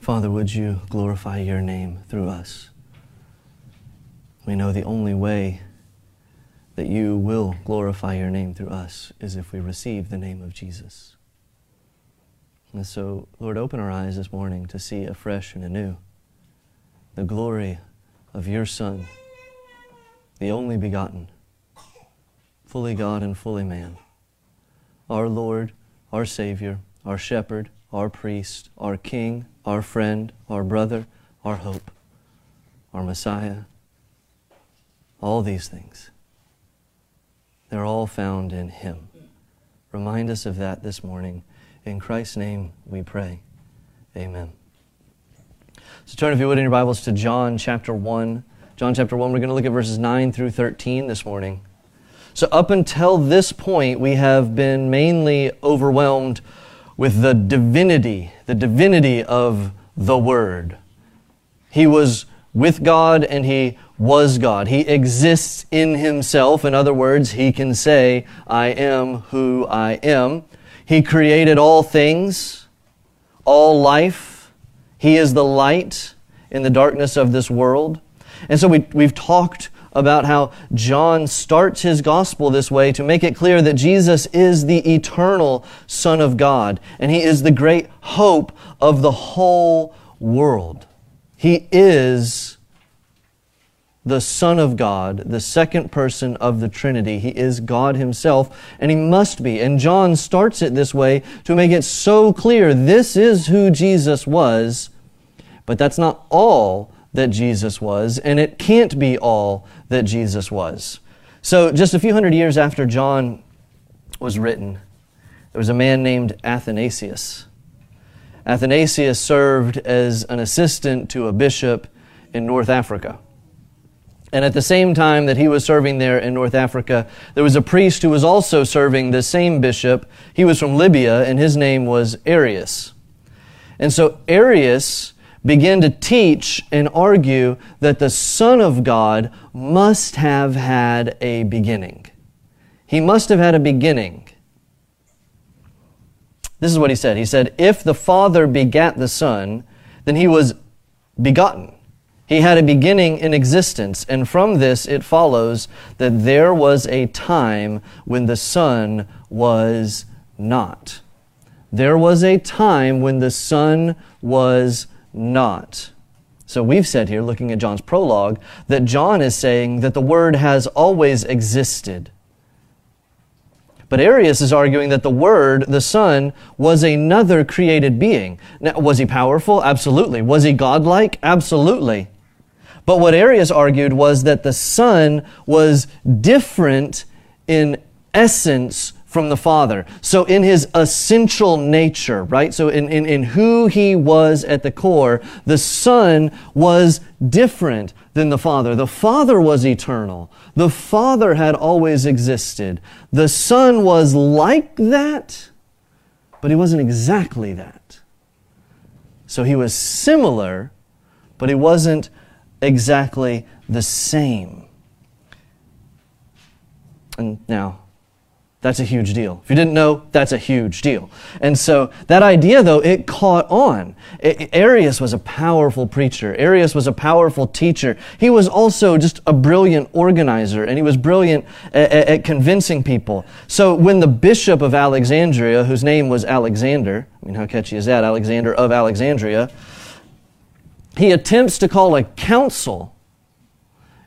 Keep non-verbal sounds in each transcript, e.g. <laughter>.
Father, would you glorify your name through us? We know the only way that you will glorify your name through us is if we receive the name of Jesus. And so, Lord, open our eyes this morning to see afresh and anew the glory of your Son, the only begotten, fully God and fully man, our Lord, our Savior, our Shepherd, our Priest, our King, our friend, our brother, our hope, our Messiah, all these things. They're all found in Him. Remind us of that this morning. In Christ's name we pray. Amen. So turn, if you would, in your Bibles to John chapter 1. John chapter 1, we're going to look at verses 9 through 13 this morning. So, up until this point, we have been mainly overwhelmed with the divinity, the divinity of the Word. He was with God and He was God. He exists in Himself. In other words, He can say, I am who I am. He created all things, all life. He is the light in the darkness of this world. And so we, we've talked about how John starts his gospel this way to make it clear that Jesus is the eternal Son of God and he is the great hope of the whole world. He is the Son of God, the second person of the Trinity. He is God Himself, and He must be. And John starts it this way to make it so clear this is who Jesus was, but that's not all that Jesus was, and it can't be all that Jesus was. So, just a few hundred years after John was written, there was a man named Athanasius. Athanasius served as an assistant to a bishop in North Africa. And at the same time that he was serving there in North Africa, there was a priest who was also serving the same bishop. He was from Libya, and his name was Arius. And so Arius began to teach and argue that the Son of God must have had a beginning. He must have had a beginning. This is what he said. He said, If the Father begat the Son, then he was begotten. He had a beginning in existence, and from this it follows that there was a time when the Son was not. There was a time when the Son was not. So we've said here, looking at John's prologue, that John is saying that the Word has always existed. But Arius is arguing that the Word, the Son, was another created being. Now, was he powerful? Absolutely. Was he godlike? Absolutely. But what Arius argued was that the Son was different in essence from the Father. So in his essential nature, right? So in, in, in who he was at the core, the Son was different than the Father. The Father was eternal. The Father had always existed. The Son was like that, but he wasn't exactly that. So he was similar, but he wasn't exactly the same. And now, that's a huge deal. If you didn't know, that's a huge deal. And so that idea, though, it caught on. Arius was a powerful preacher. Arius was a powerful teacher. He was also just a brilliant organizer, and he was brilliant at, at convincing people. So when the bishop of Alexandria, whose name was Alexander, I mean, how catchy is that? Alexander of Alexandria, he attempts to call a council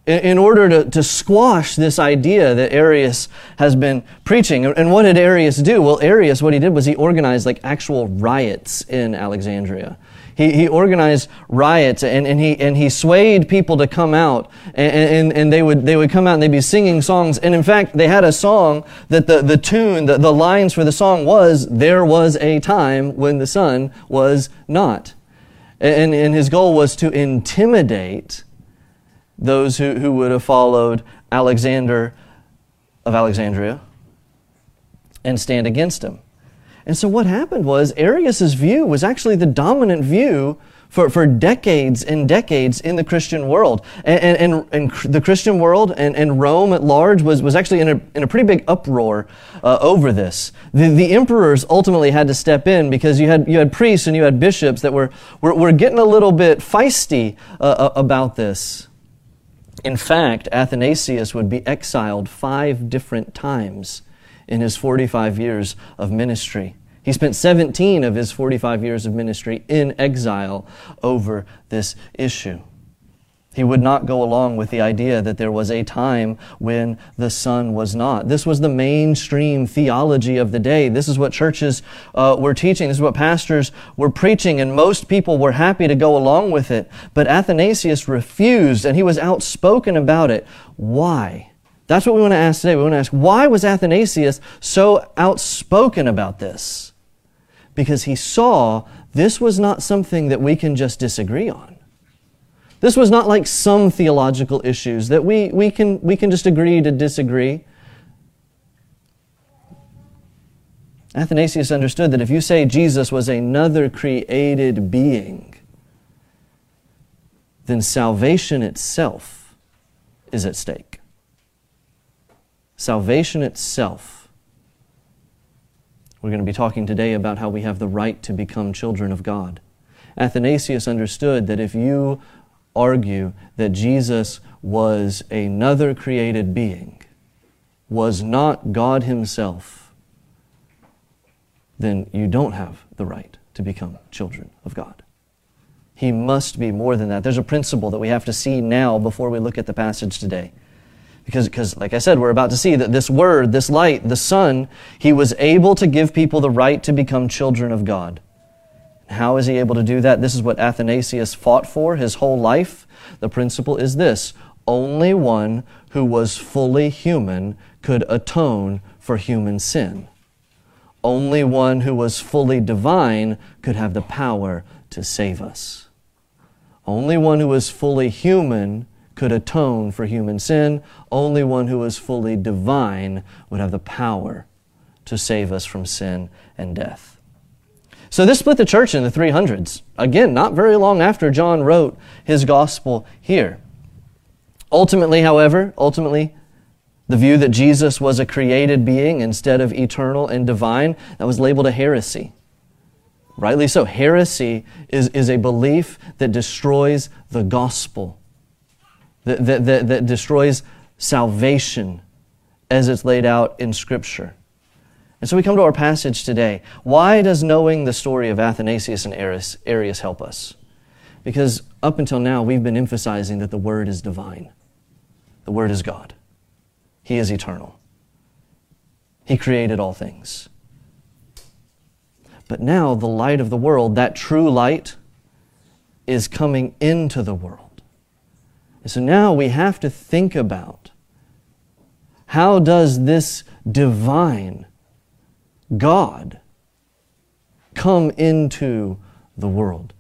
in order to, to squash this idea that Arius has been preaching. And what did Arius do? Well, Arius, what he did was he organized like actual riots in Alexandria. He, he organized riots and, and, he, and he swayed people to come out and, and, and, they, would, they would come out and they'd be singing songs. And in fact, they had a song that the, the tune, the, the lines for the song was, There was a time when the Son was not. And, and his goal was to intimidate those who, who would have followed Alexander of Alexandria and stand against him. And so what happened was Arius's view was actually the dominant view for, for decades and decades in the Christian world. And, and, and, the Christian world and, and Rome at large was, was actually in a, in a pretty big uproar uh, over this. The, the emperors ultimately had to step in because you had, you had priests and you had bishops that were, were, were getting a little bit feisty uh, uh about this. In fact, Athanasius would be exiled five different times in his 45 years of ministry. He spent 17 of his 45 years of ministry in exile over this issue. He would not go along with the idea that there was a time when the Son was not. This was the mainstream theology of the day. This is what churches uh, were teaching. This is what pastors were preaching, and most people were happy to go along with it. But Athanasius refused, and he was outspoken about it. Why? That's what we want to ask today. We want to ask, why was Athanasius so outspoken about this? because he saw this was not something that we can just disagree on. This was not like some theological issues that we, we, can, we can just agree to disagree. Athanasius understood that if you say Jesus was another created being, then salvation itself is at stake. Salvation itself we're going to be talking today about how we have the right to become children of God. Athanasius understood that if you argue that Jesus was another created being, was not God Himself, then you don't have the right to become children of God. He must be more than that. There's a principle that we have to see now before we look at the passage today. Because, because, like I said, we're about to see that this word, this light, the Son, he was able to give people the right to become children of God. How is he able to do that? This is what Athanasius fought for his whole life. The principle is this only one who was fully human could atone for human sin. Only one who was fully divine could have the power to save us. Only one who was fully human could atone for human sin. Only one who was fully divine would have the power to save us from sin and death. So this split the church in the 300s. Again, not very long after John wrote his gospel here. Ultimately, however, ultimately, the view that Jesus was a created being instead of eternal and divine, that was labeled a heresy. Rightly so. Heresy is, is a belief that destroys the gospel that, that, that, that destroys salvation as it's laid out in Scripture. And so we come to our passage today. Why does knowing the story of Athanasius and Arius, Arius help us? Because up until now, we've been emphasizing that the Word is divine. The Word is God. He is eternal. He created all things. But now, the light of the world, that true light, is coming into the world. And so now we have to think about how does this divine God come into the world?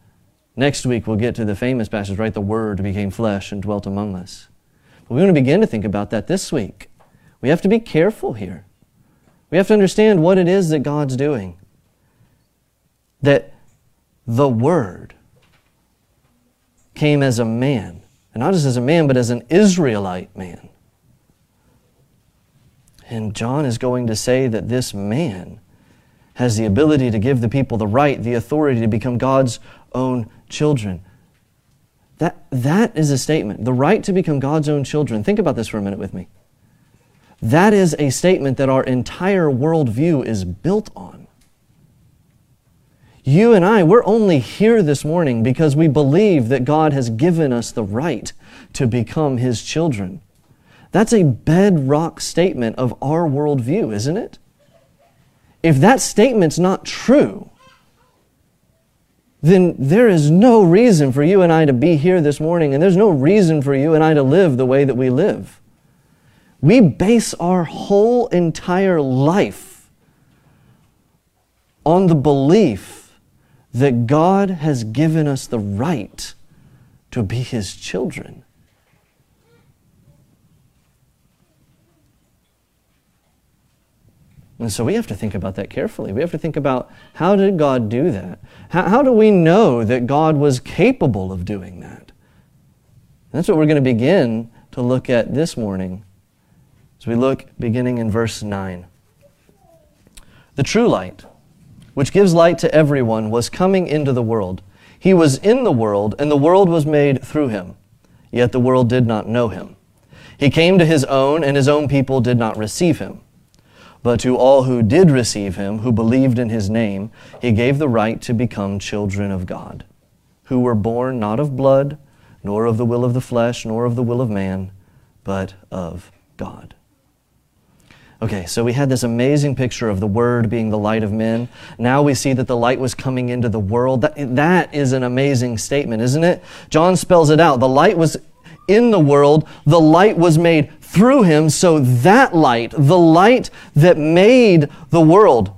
Next week we'll get to the famous passage, right? The Word became flesh and dwelt among us. But we want to begin to think about that this week. We have to be careful here. We have to understand what it is that God's doing. That the Word came as a man and not just as a man, but as an Israelite man. And John is going to say that this man has the ability to give the people the right, the authority to become God's own children. That, that is a statement. The right to become God's own children. Think about this for a minute with me. That is a statement that our entire worldview is built on. You and I, we're only here this morning because we believe that God has given us the right to become His children. That's a bedrock statement of our worldview, isn't it? If that statement's not true, then there is no reason for you and I to be here this morning, and there's no reason for you and I to live the way that we live. We base our whole entire life on the belief that God has given us the right to be His children. And so we have to think about that carefully. We have to think about how did God do that? How, how do we know that God was capable of doing that? And that's what we're going to begin to look at this morning as we look beginning in verse 9. The true light, which gives light to everyone, was coming into the world. He was in the world, and the world was made through him, yet the world did not know him. He came to his own, and his own people did not receive him. But to all who did receive him, who believed in his name, he gave the right to become children of God, who were born not of blood, nor of the will of the flesh, nor of the will of man, but of God. Okay, so we had this amazing picture of the Word being the light of men. Now we see that the light was coming into the world. That, that is an amazing statement, isn't it? John spells it out. The light was in the world, the light was made through him, so that light, the light that made the world,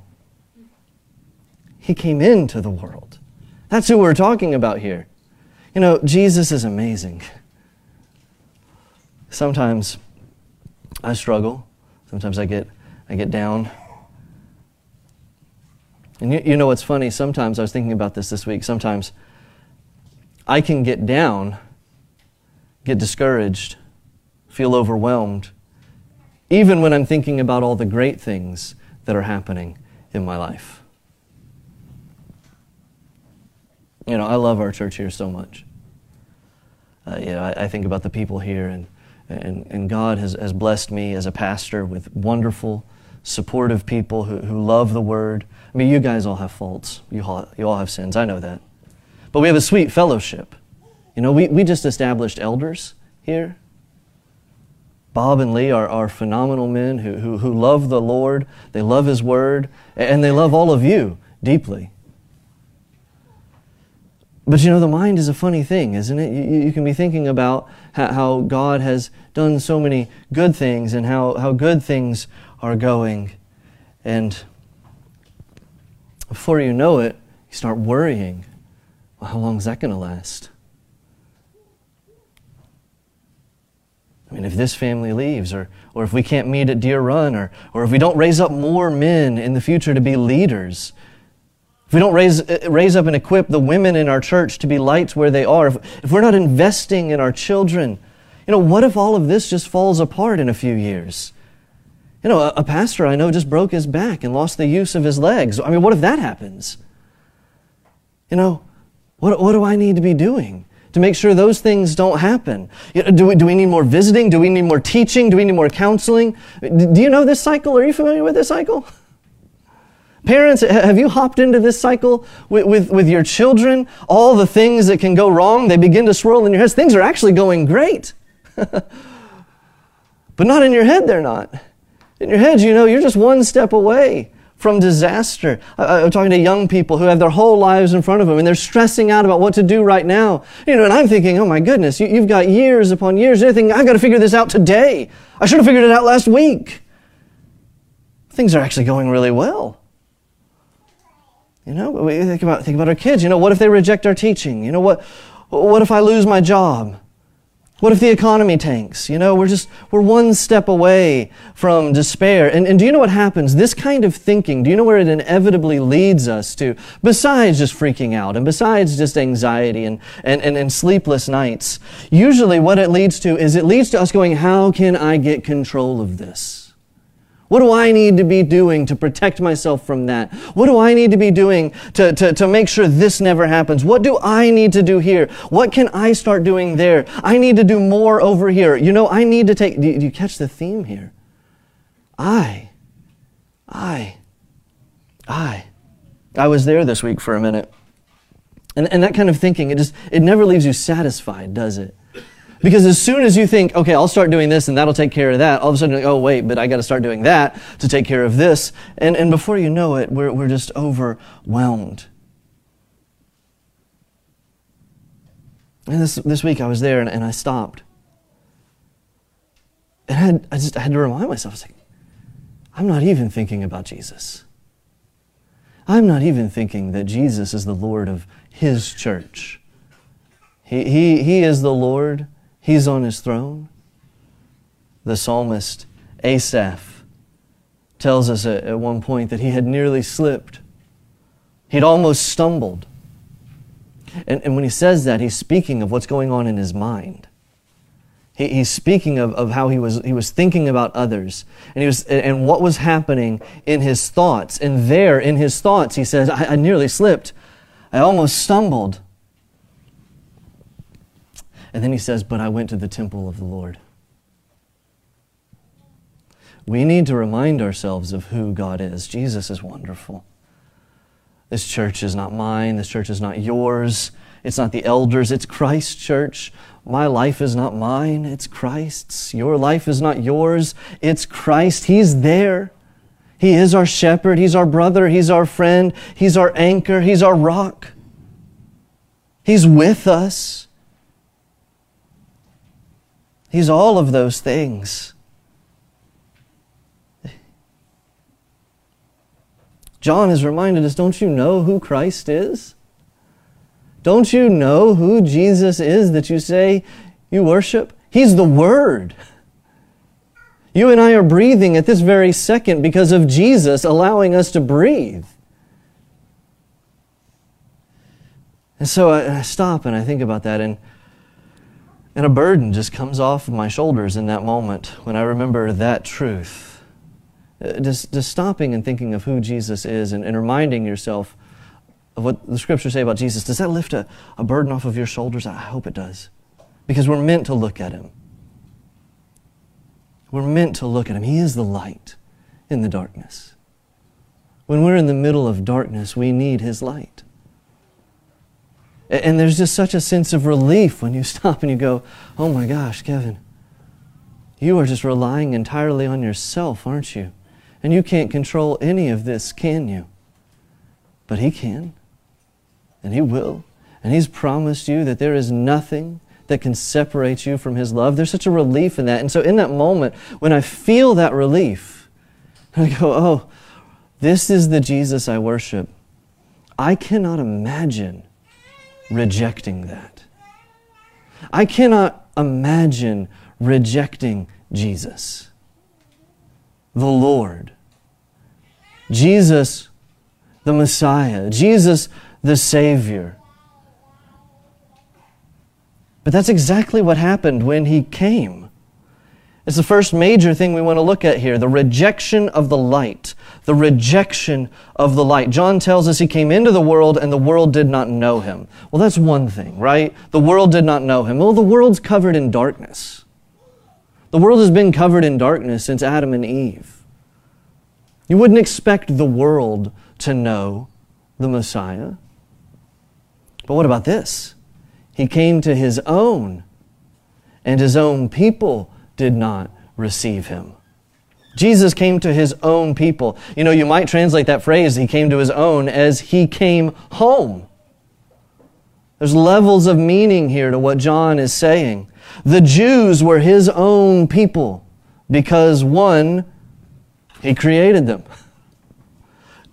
he came into the world. That's who we're talking about here. You know, Jesus is amazing. Sometimes I struggle Sometimes I get, I get down. And you, you know what's funny? Sometimes I was thinking about this this week. Sometimes I can get down, get discouraged, feel overwhelmed, even when I'm thinking about all the great things that are happening in my life. You know, I love our church here so much. Uh, you know, I, I think about the people here and and, and God has, has blessed me as a pastor with wonderful, supportive people who, who love the Word. I mean, you guys all have faults. You all, you all have sins. I know that. But we have a sweet fellowship. You know, we, we just established elders here. Bob and Lee are, are phenomenal men who, who, who love the Lord, they love His Word, and they love all of you deeply. But you know, the mind is a funny thing, isn't it? You, you can be thinking about how, God has done so many good things and how, how good things are going. And before you know it, you start worrying well, how long is that going to last? I mean, if this family leaves, or, or if we can't meet at Deer Run, or, or if we don't raise up more men in the future to be leaders, if we don't raise, uh, raise up and equip the women in our church to be lights where they are, if, if we're not investing in our children, you know, what if all of this just falls apart in a few years? You know, a, a pastor I know just broke his back and lost the use of his legs. I mean, what if that happens? You know, what, what do I need to be doing to make sure those things don't happen? Do, we, do we need more visiting? Do we need more teaching? Do we need more counseling? Do you know this cycle? Are you familiar with this cycle? Parents, have you hopped into this cycle with, with, with, your children? All the things that can go wrong, they begin to swirl in your heads. Things are actually going great. <laughs> but not in your head, they're not. In your head, you know, you're just one step away from disaster. I, am talking to young people who have their whole lives in front of them and they're stressing out about what to do right now. You know, and I'm thinking, oh my goodness, you, have got years upon years. You're thinking, I've got to figure this out today. I should have figured it out last week. Things are actually going really well. You know, we think about, think about our kids. You know, what if they reject our teaching? You know, what, what if I lose my job? What if the economy tanks? You know, we're just, we're one step away from despair. And, and do you know what happens? This kind of thinking, do you know where it inevitably leads us to? Besides just freaking out and besides just anxiety and, and, and, and sleepless nights, usually what it leads to is it leads to us going, how can I get control of this? What do I need to be doing to protect myself from that? What do I need to be doing to, to, to make sure this never happens? What do I need to do here? What can I start doing there? I need to do more over here. You know, I need to take, do you, do you catch the theme here? I, I, I. I was there this week for a minute. And, and that kind of thinking, it just, it never leaves you satisfied, does it? Because as soon as you think, okay, I'll start doing this and that'll take care of that, all of a sudden, like, oh, wait, but I got to start doing that to take care of this. And, and before you know it, we're, we're just overwhelmed. And this, this week I was there and, and I stopped. And I, had, I just I had to remind myself, I was like, I'm not even thinking about Jesus. I'm not even thinking that Jesus is the Lord of His church. He, he, he is the Lord He's on his throne. The psalmist Asaph tells us at, one point that he had nearly slipped. He'd almost stumbled. And, and when he says that, he's speaking of what's going on in his mind. He, he's speaking of, of how he was, he was thinking about others and, he was, and what was happening in his thoughts. And there, in his thoughts, he says, I, I nearly slipped. I almost stumbled. And then he says, But I went to the temple of the Lord. We need to remind ourselves of who God is. Jesus is wonderful. This church is not mine. This church is not yours. It's not the elders. It's Christ's church. My life is not mine. It's Christ's. Your life is not yours. It's Christ. He's there. He is our shepherd. He's our brother. He's our friend. He's our anchor. He's our rock. He's with us. He's all of those things. John has reminded us don't you know who Christ is? Don't you know who Jesus is that you say you worship? He's the Word. You and I are breathing at this very second because of Jesus allowing us to breathe. And so I, stop and I think about that, and, and a burden just comes off of my shoulders in that moment when I remember that truth. Uh, just, just stopping and thinking of who Jesus is and, and reminding yourself of what the scriptures say about Jesus, does that lift a, a burden off of your shoulders? I hope it does. Because we're meant to look at him. We're meant to look at him. He is the light in the darkness. When we're in the middle of darkness, we need his light. And there's just such a sense of relief when you <laughs> stop and you go, oh my gosh, Kevin, you are just relying entirely on yourself, aren't you? And you can't control any of this, can you? But He can. And He will. And He's promised you that there is nothing that can separate you from His love. There's such a relief in that. And so, in that moment, when I feel that relief, <laughs> I go, oh, this is the Jesus I worship. I cannot imagine rejecting that. I cannot imagine rejecting Jesus, the Lord, Jesus, the Messiah, Jesus, the Savior. But that's exactly what happened when he came. It's the first major thing we want to look at here the rejection of the light. The rejection of the light. John tells us he came into the world and the world did not know him. Well, that's one thing, right? The world did not know him. Well, the world's covered in darkness. The world has been covered in darkness since Adam and Eve. You wouldn't expect the world to know the Messiah. But what about this? He came to his own, and his own people did not receive him. Jesus came to his own people. You know, you might translate that phrase, he came to his own, as he came home. There's levels of meaning here to what John is saying. The Jews were his own people because, one, he created them.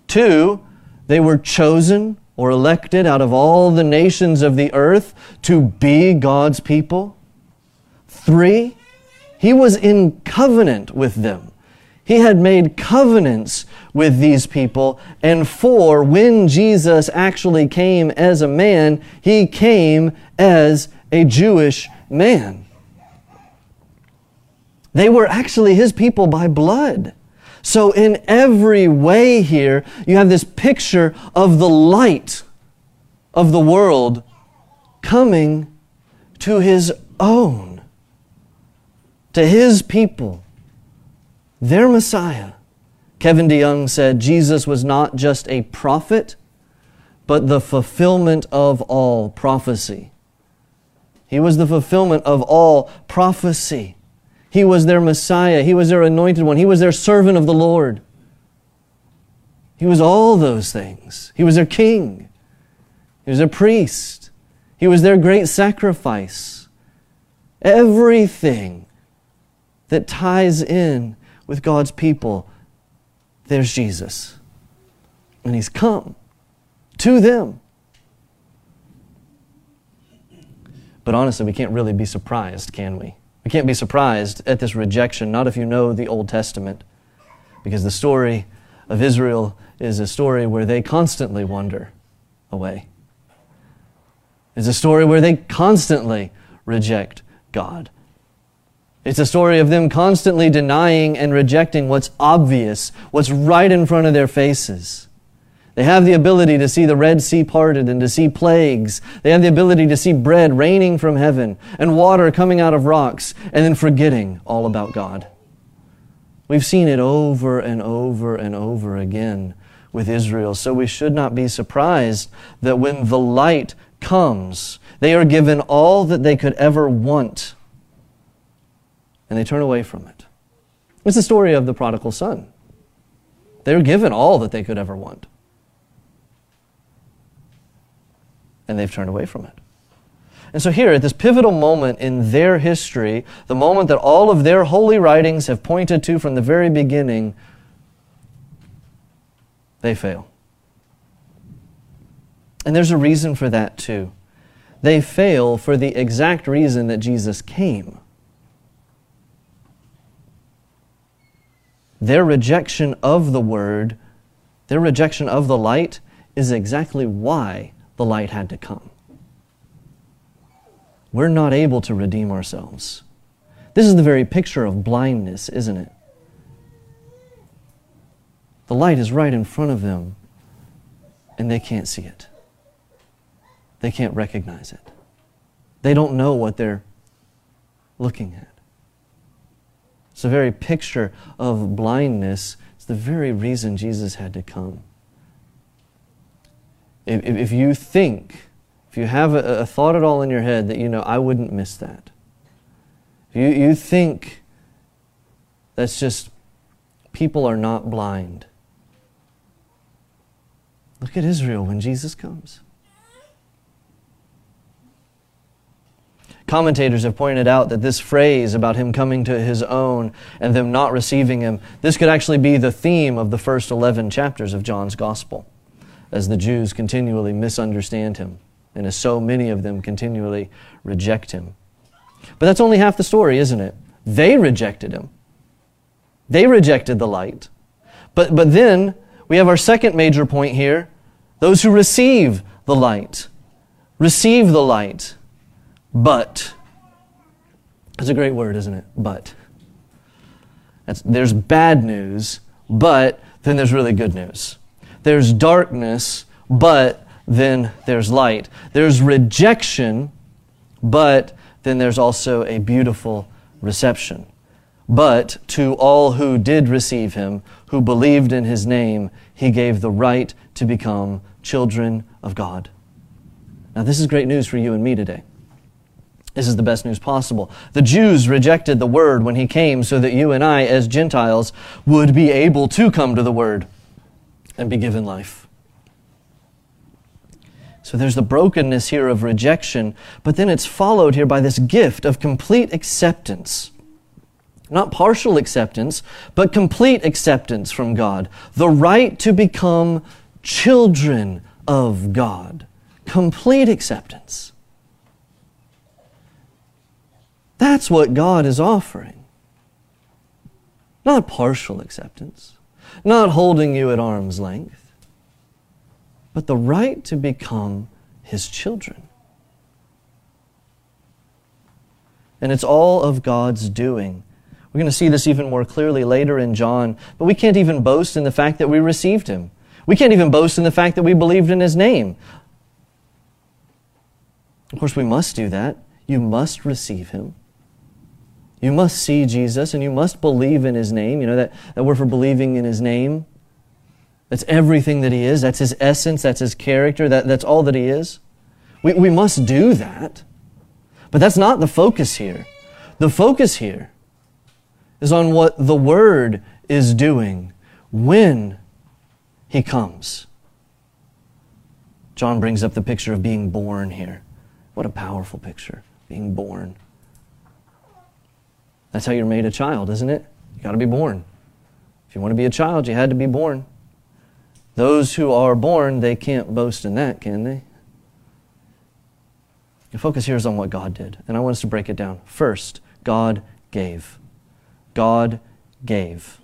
Two, they were chosen or elected out of all the nations of the earth to be God's people. Three, he was in covenant with them. He had made covenants with these people. And for when Jesus actually came as a man, he came as a Jewish man. They were actually his people by blood. So, in every way here, you have this picture of the light of the world coming to his own, to his people, their Messiah. Kevin DeYoung said Jesus was not just a prophet, but the fulfillment of all prophecy. He was the fulfillment of all prophecy. He was their Messiah. He was their anointed one. He was their servant of the Lord. He was all those things. He was their king. He was their priest. He was their great sacrifice. Everything that ties in with God's people, there's Jesus. And He's come to them. But honestly, we can't really be surprised, can we? We can't be surprised at this rejection, not if you know the Old Testament. Because the story of Israel is a story where they constantly wander away. It's a story where they constantly reject God. It's a story of them constantly denying and rejecting what's obvious, what's right in front of their faces. They have the ability to see the Red Sea parted and to see plagues. They have the ability to see bread raining from heaven and water coming out of rocks and then forgetting all about God. We've seen it over and over and over again with Israel, so we should not be surprised that when the light comes, they are given all that they could ever want and they turn away from it. It's the story of the prodigal son. They were given all that they could ever want. And they've turned away from it. And so, here, at this pivotal moment in their history, the moment that all of their holy writings have pointed to from the very beginning, they fail. And there's a reason for that, too. They fail for the exact reason that Jesus came. Their rejection of the Word, their rejection of the light, is exactly why the light had to come. We're not able to redeem ourselves. This is the very picture of blindness, isn't it? The light is right in front of them, and they can't see it. They can't recognize it. They don't know what they're looking at. It's the very picture of blindness. It's the very reason Jesus had to come. If, if you think, if you have a, a, thought at all in your head that, you know, I wouldn't miss that. If you, you think that's just people are not blind. Look at Israel when Jesus comes. Commentators have pointed out that this phrase about him coming to his own and them not receiving him, this could actually be the theme of the first 11 chapters of John's Gospel, as the Jews continually misunderstand him, and as so many of them continually reject him. But that's only half the story, isn't it? They rejected him. They rejected the light. But, but then we have our second major point here those who receive the light. Receive the light. But, that's a great word, isn't it? But. That's, there's bad news, but then there's really good news. There's darkness, but then there's light. There's rejection, but then there's also a beautiful reception. But to all who did receive him, who believed in his name, he gave the right to become children of God. Now, this is great news for you and me today. This is the best news possible. The Jews rejected the Word when He came so that you and I, as Gentiles, would be able to come to the Word and be given life. So there's the brokenness here of rejection, but then it's followed here by this gift of complete acceptance. Not partial acceptance, but complete acceptance from God. The right to become children of God. Complete acceptance. That's what God is offering. Not partial acceptance, not holding you at arm's length, but the right to become His children. And it's all of God's doing. We're going to see this even more clearly later in John, but we can't even boast in the fact that we received Him. We can't even boast in the fact that we believed in His name. Of course, we must do that. You must receive Him. You must see Jesus and you must believe in his name. You know that, that word for believing in his name? That's everything that he is. That's his essence. That's his character. That, that's all that he is. We, we must do that. But that's not the focus here. The focus here is on what the Word is doing when He comes. John brings up the picture of being born here. What a powerful picture, being born. That's how you're made a child, isn't it? You got to be born. If you want to be a child, you had to be born. Those who are born, they can't boast in that, can they? The focus here is on what God did, and I want us to break it down. First, God gave. God gave.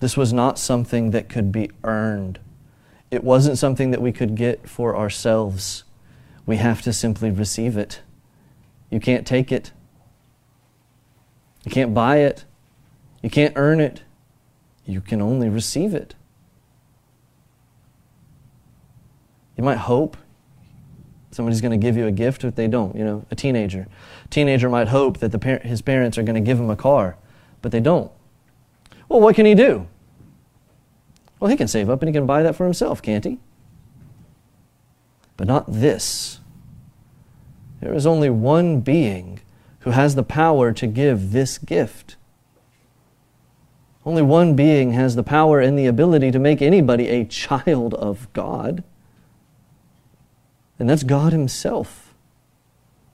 This was not something that could be earned. It wasn't something that we could get for ourselves. We have to simply receive it. You can't take it. You can't buy it. You can't earn it. You can only receive it. You might hope somebody's going to give you a gift, but they don't. You know, a teenager. A teenager might hope that the par- his parents are going to give him a car, but they don't. Well, what can he do? Well, he can save up and he can buy that for himself, can't he? But not this. There is only one being who has the power to give this gift. Only one being has the power and the ability to make anybody a <laughs> child of God, and that's God Himself.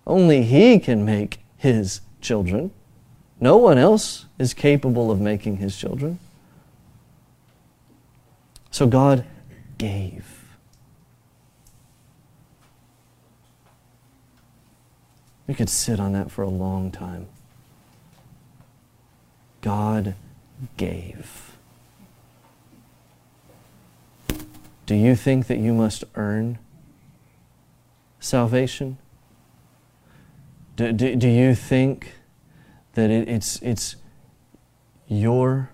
Only He can make His children. No one else is capable of making His children. So God gave. We could sit on that for a long time. God gave. Do you think that you must earn salvation? Do, do, do you think that it, it's, it's your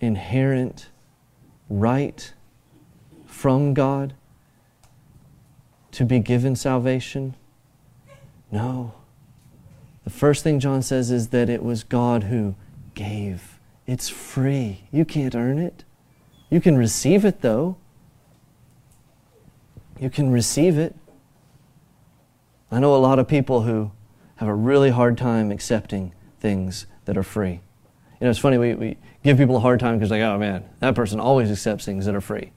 inherent right from God to be given salvation? No. The first thing John says is that it was God who gave. It's free. You can't earn it. You can receive it, though. You can receive it. I know a lot of people who have a really hard time accepting things that are free. You know, it's funny, we, we give people a hard time because, like, oh man, that person always accepts things that are free.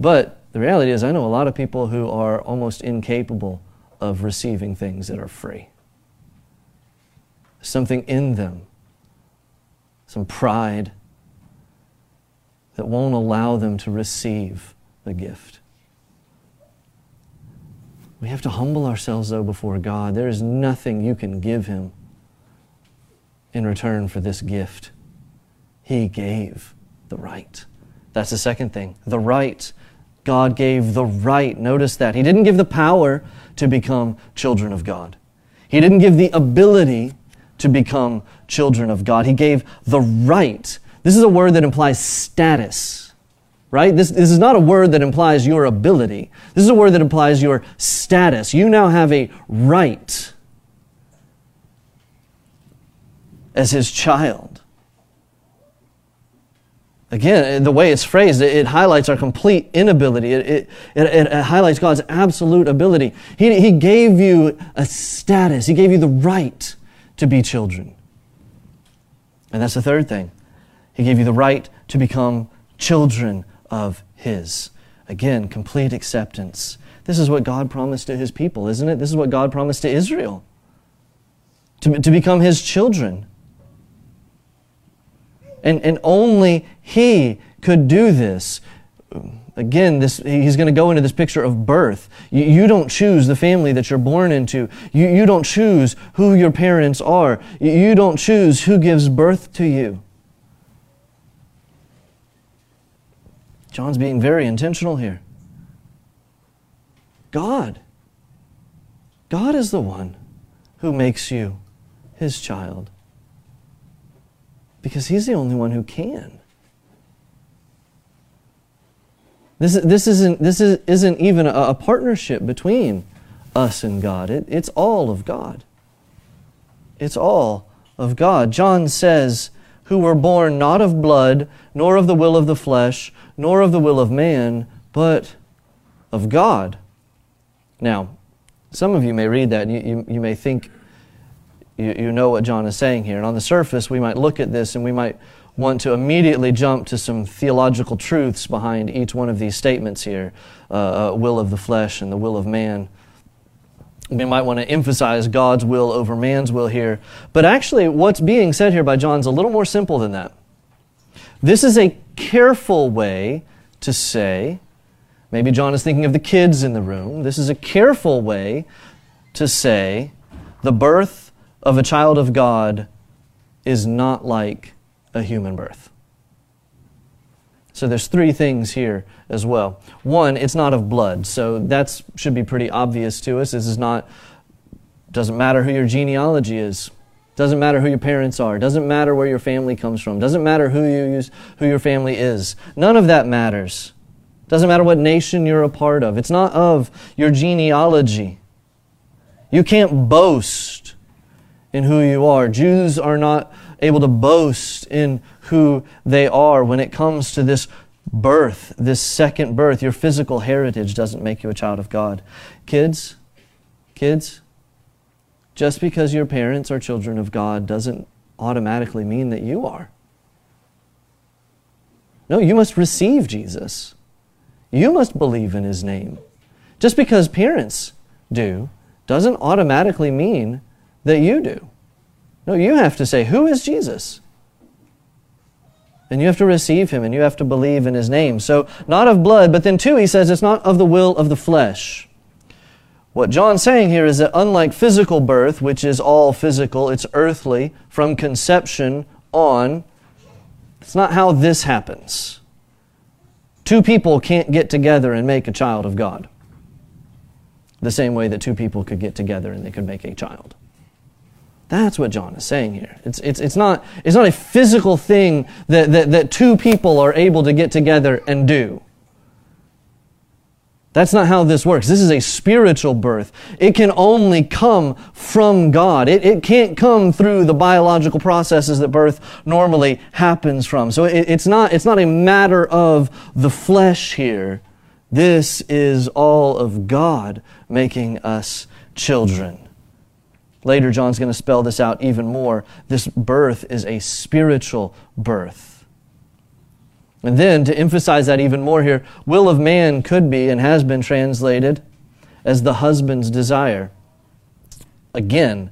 But the reality is, I know a lot of people who are almost incapable of receiving things that are free. Something in them, some pride that won't allow them to receive the gift. We have to humble ourselves, though, before God. There is nothing you can give Him in return for this gift. He gave the right. That's the second thing the right. God gave the right. Notice that. He didn't give the power to become children of God. He didn't give the ability to become children of God. He gave the right. This is a word that implies status, right? This, this is not a word that implies your ability. This is a word that implies your status. You now have a right as his child. Again, eh, the way it's phrased, it, highlights our complete inability. It, it, it, it, highlights God's absolute ability. He, he gave you a status, He gave you the right to be children. And that's the third thing. He gave you the right to become children of His. Again, complete acceptance. This is what God promised to His people, isn't it? This is what God promised to Israel to, to become His children. And, and only He could do this. Again, this, he's going to go into this picture of birth. You, you, don't choose the family that you're born into. You, you don't choose who your parents are. You, you don't choose who gives birth to you. John's being very intentional here. God. God is the one who makes you his child because He's the only one who can. This, this, isn't, this is, isn't even a, a partnership between us and God. It, it's all of God. It's all of God. John says, Who were born not of blood, nor of the will of the flesh, nor of the will of man, but of God. Now, some of you may read that and you, you, you may think you, you know what John is saying here. And on the surface, we might look at this and we might want to immediately jump to some theological truths behind each one of these statements here uh, uh, will of the flesh and the will of man. We might want to emphasize God's will over man's will here. But actually, what's being said here by John is a little more simple than that. This is a careful way to say, maybe John is thinking of the kids in the room. This is a careful way to say the birth of a child of God is not like a human birth. So there's three things here as well. One, it's not of blood, so that should be pretty obvious to us. This is not doesn't matter who your genealogy is. Doesn't matter who your parents are. Doesn't matter where your family comes from. Doesn't matter who you use, who your family is. None of that matters. Doesn't matter what nation you're a part of. It's not of your genealogy. You can't boast in who you are. Jews are not able to boast in who they are when it comes to this birth, this second birth. Your physical heritage doesn't make you a child of God. Kids, kids, just because your parents are children of God doesn't automatically mean that you are. No, you must receive Jesus. You must believe in his name. Just because parents do doesn't automatically mean that you do. No, you have to say, Who is Jesus? And you have to receive him and you have to believe in his name. So, not of blood, but then, too, he says it's not of the will of the flesh. What John's saying here is that unlike physical birth, which is all physical, it's earthly, from conception on, it's not how this happens. Two people can't get together and make a child of God. The same way that two people could get together and they could make a child. That's what John is saying here. It's, it's, it's, not, it's not a physical thing that, that, that two people are able to get together and do. That's not how this works. This is a spiritual birth. It can only come from God. It, it can't come through the biological processes that birth normally happens from. So it, it's, not, it's not a matter of the flesh here. This is all of God making us children. Later, John's going to spell this out even more. This birth is a spiritual birth. And then, to emphasize that even more here, will of man could be and has been translated as the husband's desire. Again,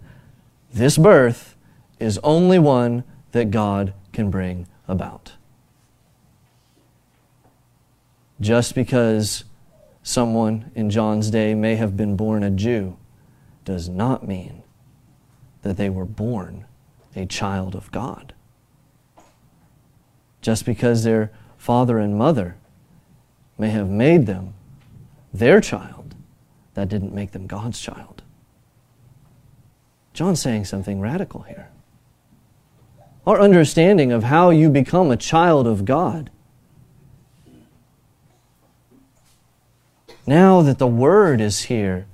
this birth is only one that God can bring about. Just because someone in John's day may have been born a Jew does not mean that they were born a child of God just because their father and mother may have made them their child, that didn't make them God's child. John's saying something radical here. Our understanding of how you become a child of God. Now that the Word is here,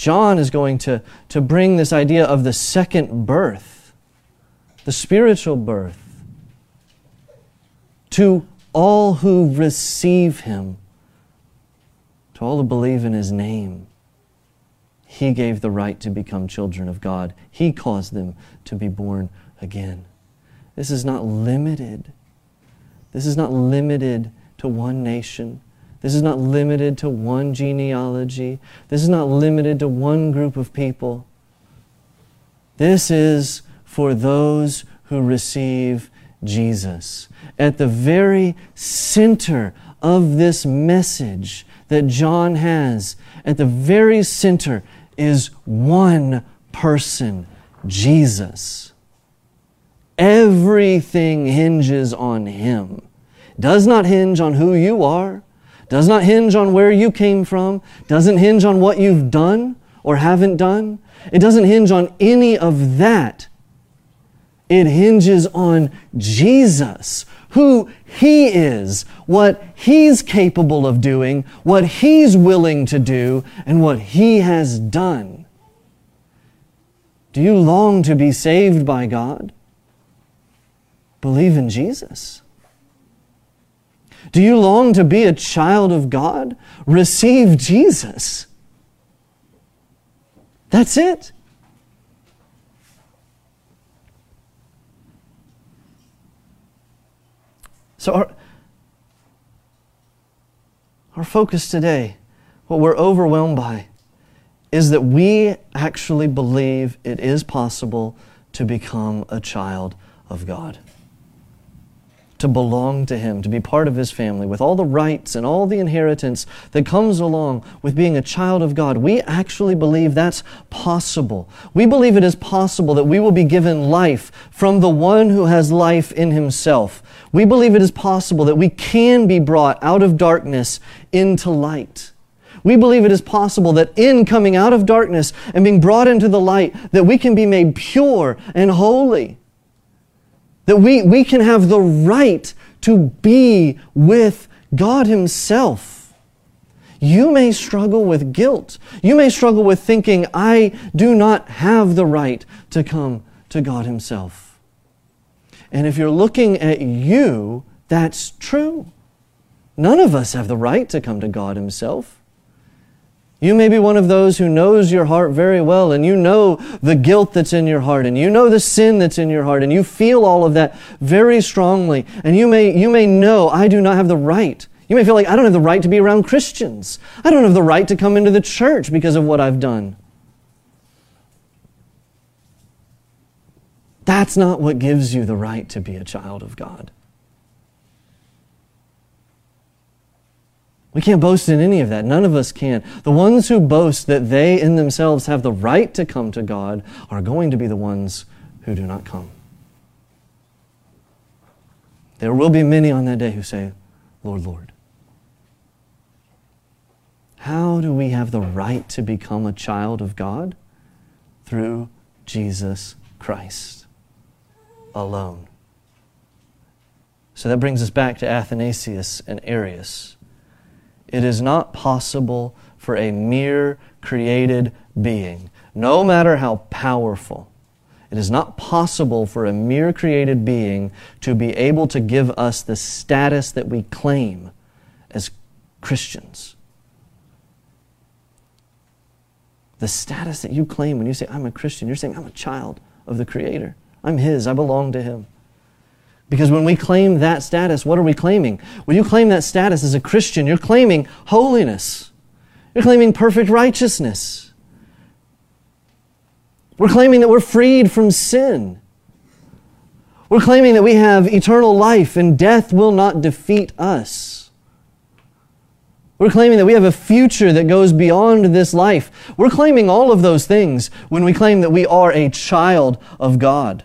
John is going to, to bring this idea of the second birth, the spiritual birth to all who receive him, to all who believe in his name. He gave the right to become children of God. He caused them to be born again. This is not limited. This is not limited to one nation. This is not limited to one genealogy. This is not limited to one group of people. This is for those who receive Jesus. At the very center of this message that John has, at the very center is one person, Jesus. Everything hinges on Him. Does not hinge on who you are, does not hinge on where you came from, doesn't hinge on what you've done or haven't done. It doesn't hinge on any of that. It hinges on Jesus, who He is, what He's capable of doing, what He's willing to do, and what He has done. Do you long to be saved by God? Believe in Jesus. Do you long to be a child of God? Receive Jesus. That's it. So, our, our focus today, what we're overwhelmed by, is that we actually believe it is possible to become a child of God. To belong to Him, to be part of His family, with all the rights and all the inheritance that comes along with being a child of God, we actually believe that's possible. We believe it is possible that we will be given life from the one who has life in Himself. We believe it is possible that we can be brought out of darkness into light. We believe it is possible that in coming out of darkness and being brought into the light, that we can be made pure and holy. That we, we can have the right to be with God Himself. You may struggle with guilt. You may struggle with thinking, I do not have the right to come to God Himself. And if you're looking at you, that's true. None of us have the right to come to God Himself. You may be one of those who knows your heart very well and you know the guilt that's in your heart and you know the sin that's in your heart and you feel all of that very strongly. And you may, you may know, I do not have the right. You may feel like, I don't have the right to be around Christians. I don't have the right to come into the church because of what I've done. That's not what gives you the right to be a child of God. We can't boast in any of that. None of us can. The ones who boast that they in themselves have the right to come to God are going to be the ones who do not come. There will be many on that day who say, Lord, Lord. How do we have the right to become a child of God? Through Jesus Christ alone. So that brings us back to Athanasius and Arius. It is not possible for a mere created being, no matter how powerful, it is not possible for a mere created being to be able to give us the status that we claim as Christians. The status that you claim when you say, I'm a Christian, you're saying, I'm a child of the Creator. I'm His, I belong to Him. Because when we claim that status, what are we claiming? When you claim that status as a Christian, you're claiming holiness. You're claiming perfect righteousness. We're claiming that we're freed from sin. We're claiming that we have eternal life and death will not defeat us. We're claiming that we have a future that goes beyond this life. We're claiming all of those things when we claim that we are a child of God.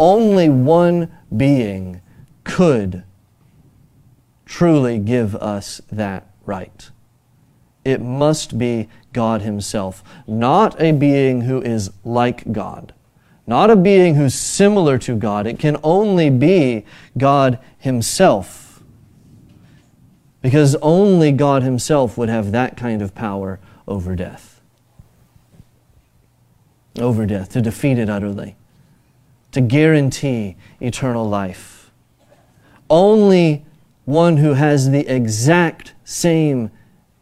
Only one being could truly give us that right. It must be God Himself, not a being who is like God, not a being who's similar to God. It can only be God Himself. Because only God Himself would have that kind of power over death. Over death, to defeat it utterly to guarantee eternal life. Only one who has the exact same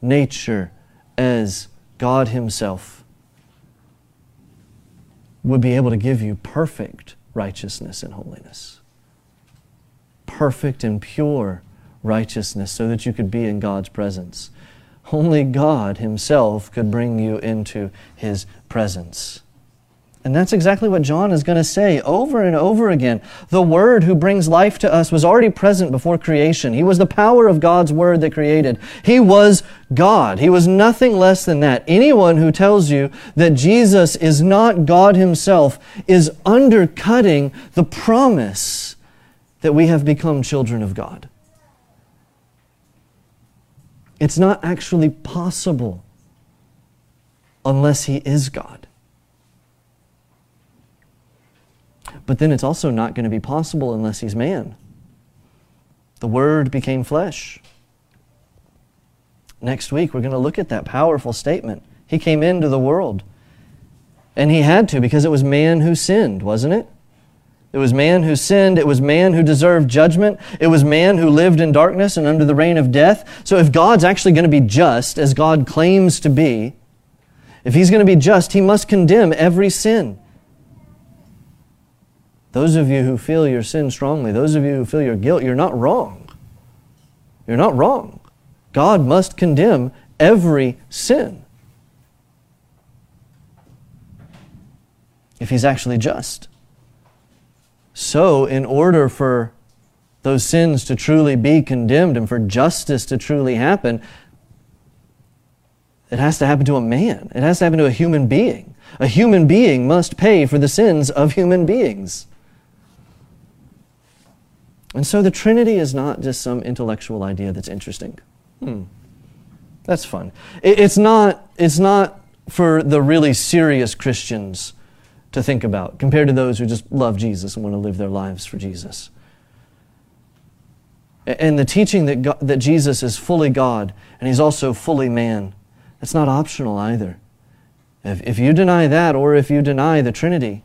nature as God Himself would be able to give you perfect righteousness and holiness. Perfect and pure righteousness so that you could be in God's presence. Only God Himself could bring you into His presence. And that's exactly what John is going to say over and over again. The Word who brings life to us was already present before creation. He was the power of God's Word that created. He was God. He was nothing less than that. Anyone who tells you that Jesus is not God Himself is undercutting the promise that we have become children of God. It's not actually possible unless He is God. But then it's also not going to be possible unless he's man. The Word became flesh. Next week, we're going to look at that powerful statement. He came into the world. And he had to because it was man who sinned, wasn't it? It was man who sinned. It was man who deserved judgment. It was man who lived in darkness and under the reign of death. So if God's actually going to be just, as God claims to be, if he's going to be just, he must condemn every sin. Those of you who feel your sin strongly, those of you who feel your guilt, you're not wrong. You're not wrong. God must condemn every sin if He's actually just. So, in order for those sins to truly be condemned and for justice to truly happen, it has to happen to a man. It has to happen to a human being. A human being must pay for the sins of human beings. And so the Trinity is not just some intellectual idea that's interesting. Hmm. That's fun. It's not, it's not for the really serious Christians to think about compared to those who just love Jesus and want to live their lives for Jesus. And the teaching that, God, that Jesus is fully God and he's also fully man, that's not optional either. If, if you deny that, or if you deny the Trinity,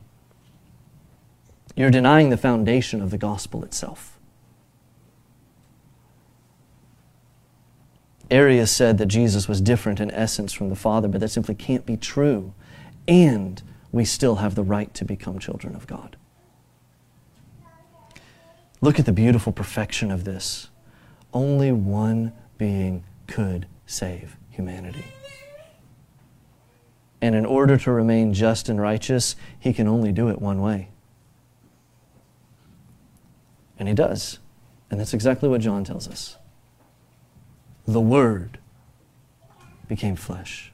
you're denying the foundation of the gospel itself. Arius said that Jesus was different in essence from the Father, but that simply can't be true. And we still have the right to become children of God. Look at the beautiful perfection of this. Only one being could save humanity. And in order to remain just and righteous, he can only do it one way. And he does. And that's exactly what John tells us. The Word became flesh.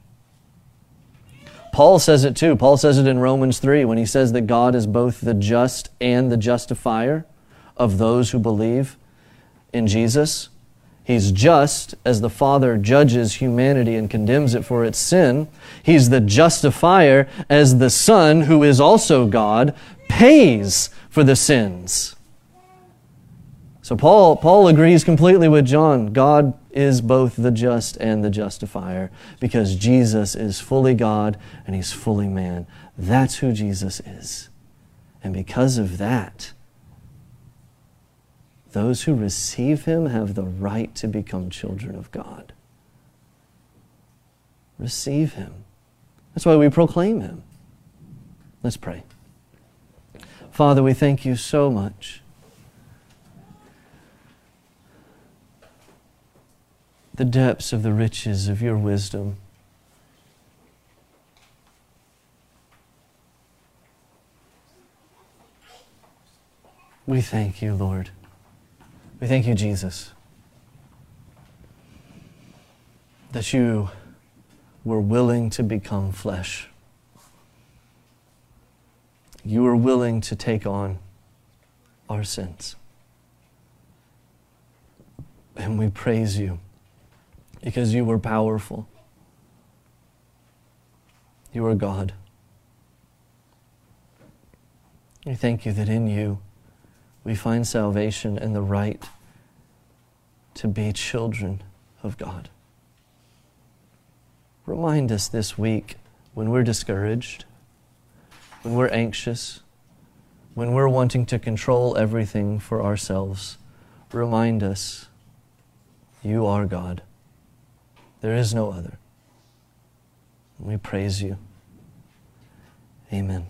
Paul says it too. Paul says it in Romans 3 when he says that God is both the just and the justifier of those who believe in Jesus. He's just as the Father judges humanity and condemns it for its sin. He's the justifier as the Son, who is also God, pays for the sins. So Paul, Paul agrees completely with John. God is both the just and the justifier because Jesus is fully God and he's fully man. That's who Jesus is. And because of that, those who receive him have the right to become children of God. Receive him. That's why we proclaim him. Let's pray. Father, we thank you so much. The depths of the riches of your wisdom. We thank you, Lord. We thank you, Jesus, that you were willing to become flesh. You were willing to take on our sins. And we praise you because you were powerful. You are God. We thank you that in you, we find salvation and the right to be children of God. Remind us this week when we're discouraged, when we're anxious, when we're wanting to control everything for ourselves. Remind us you are God. There is no other. We praise you. Amen.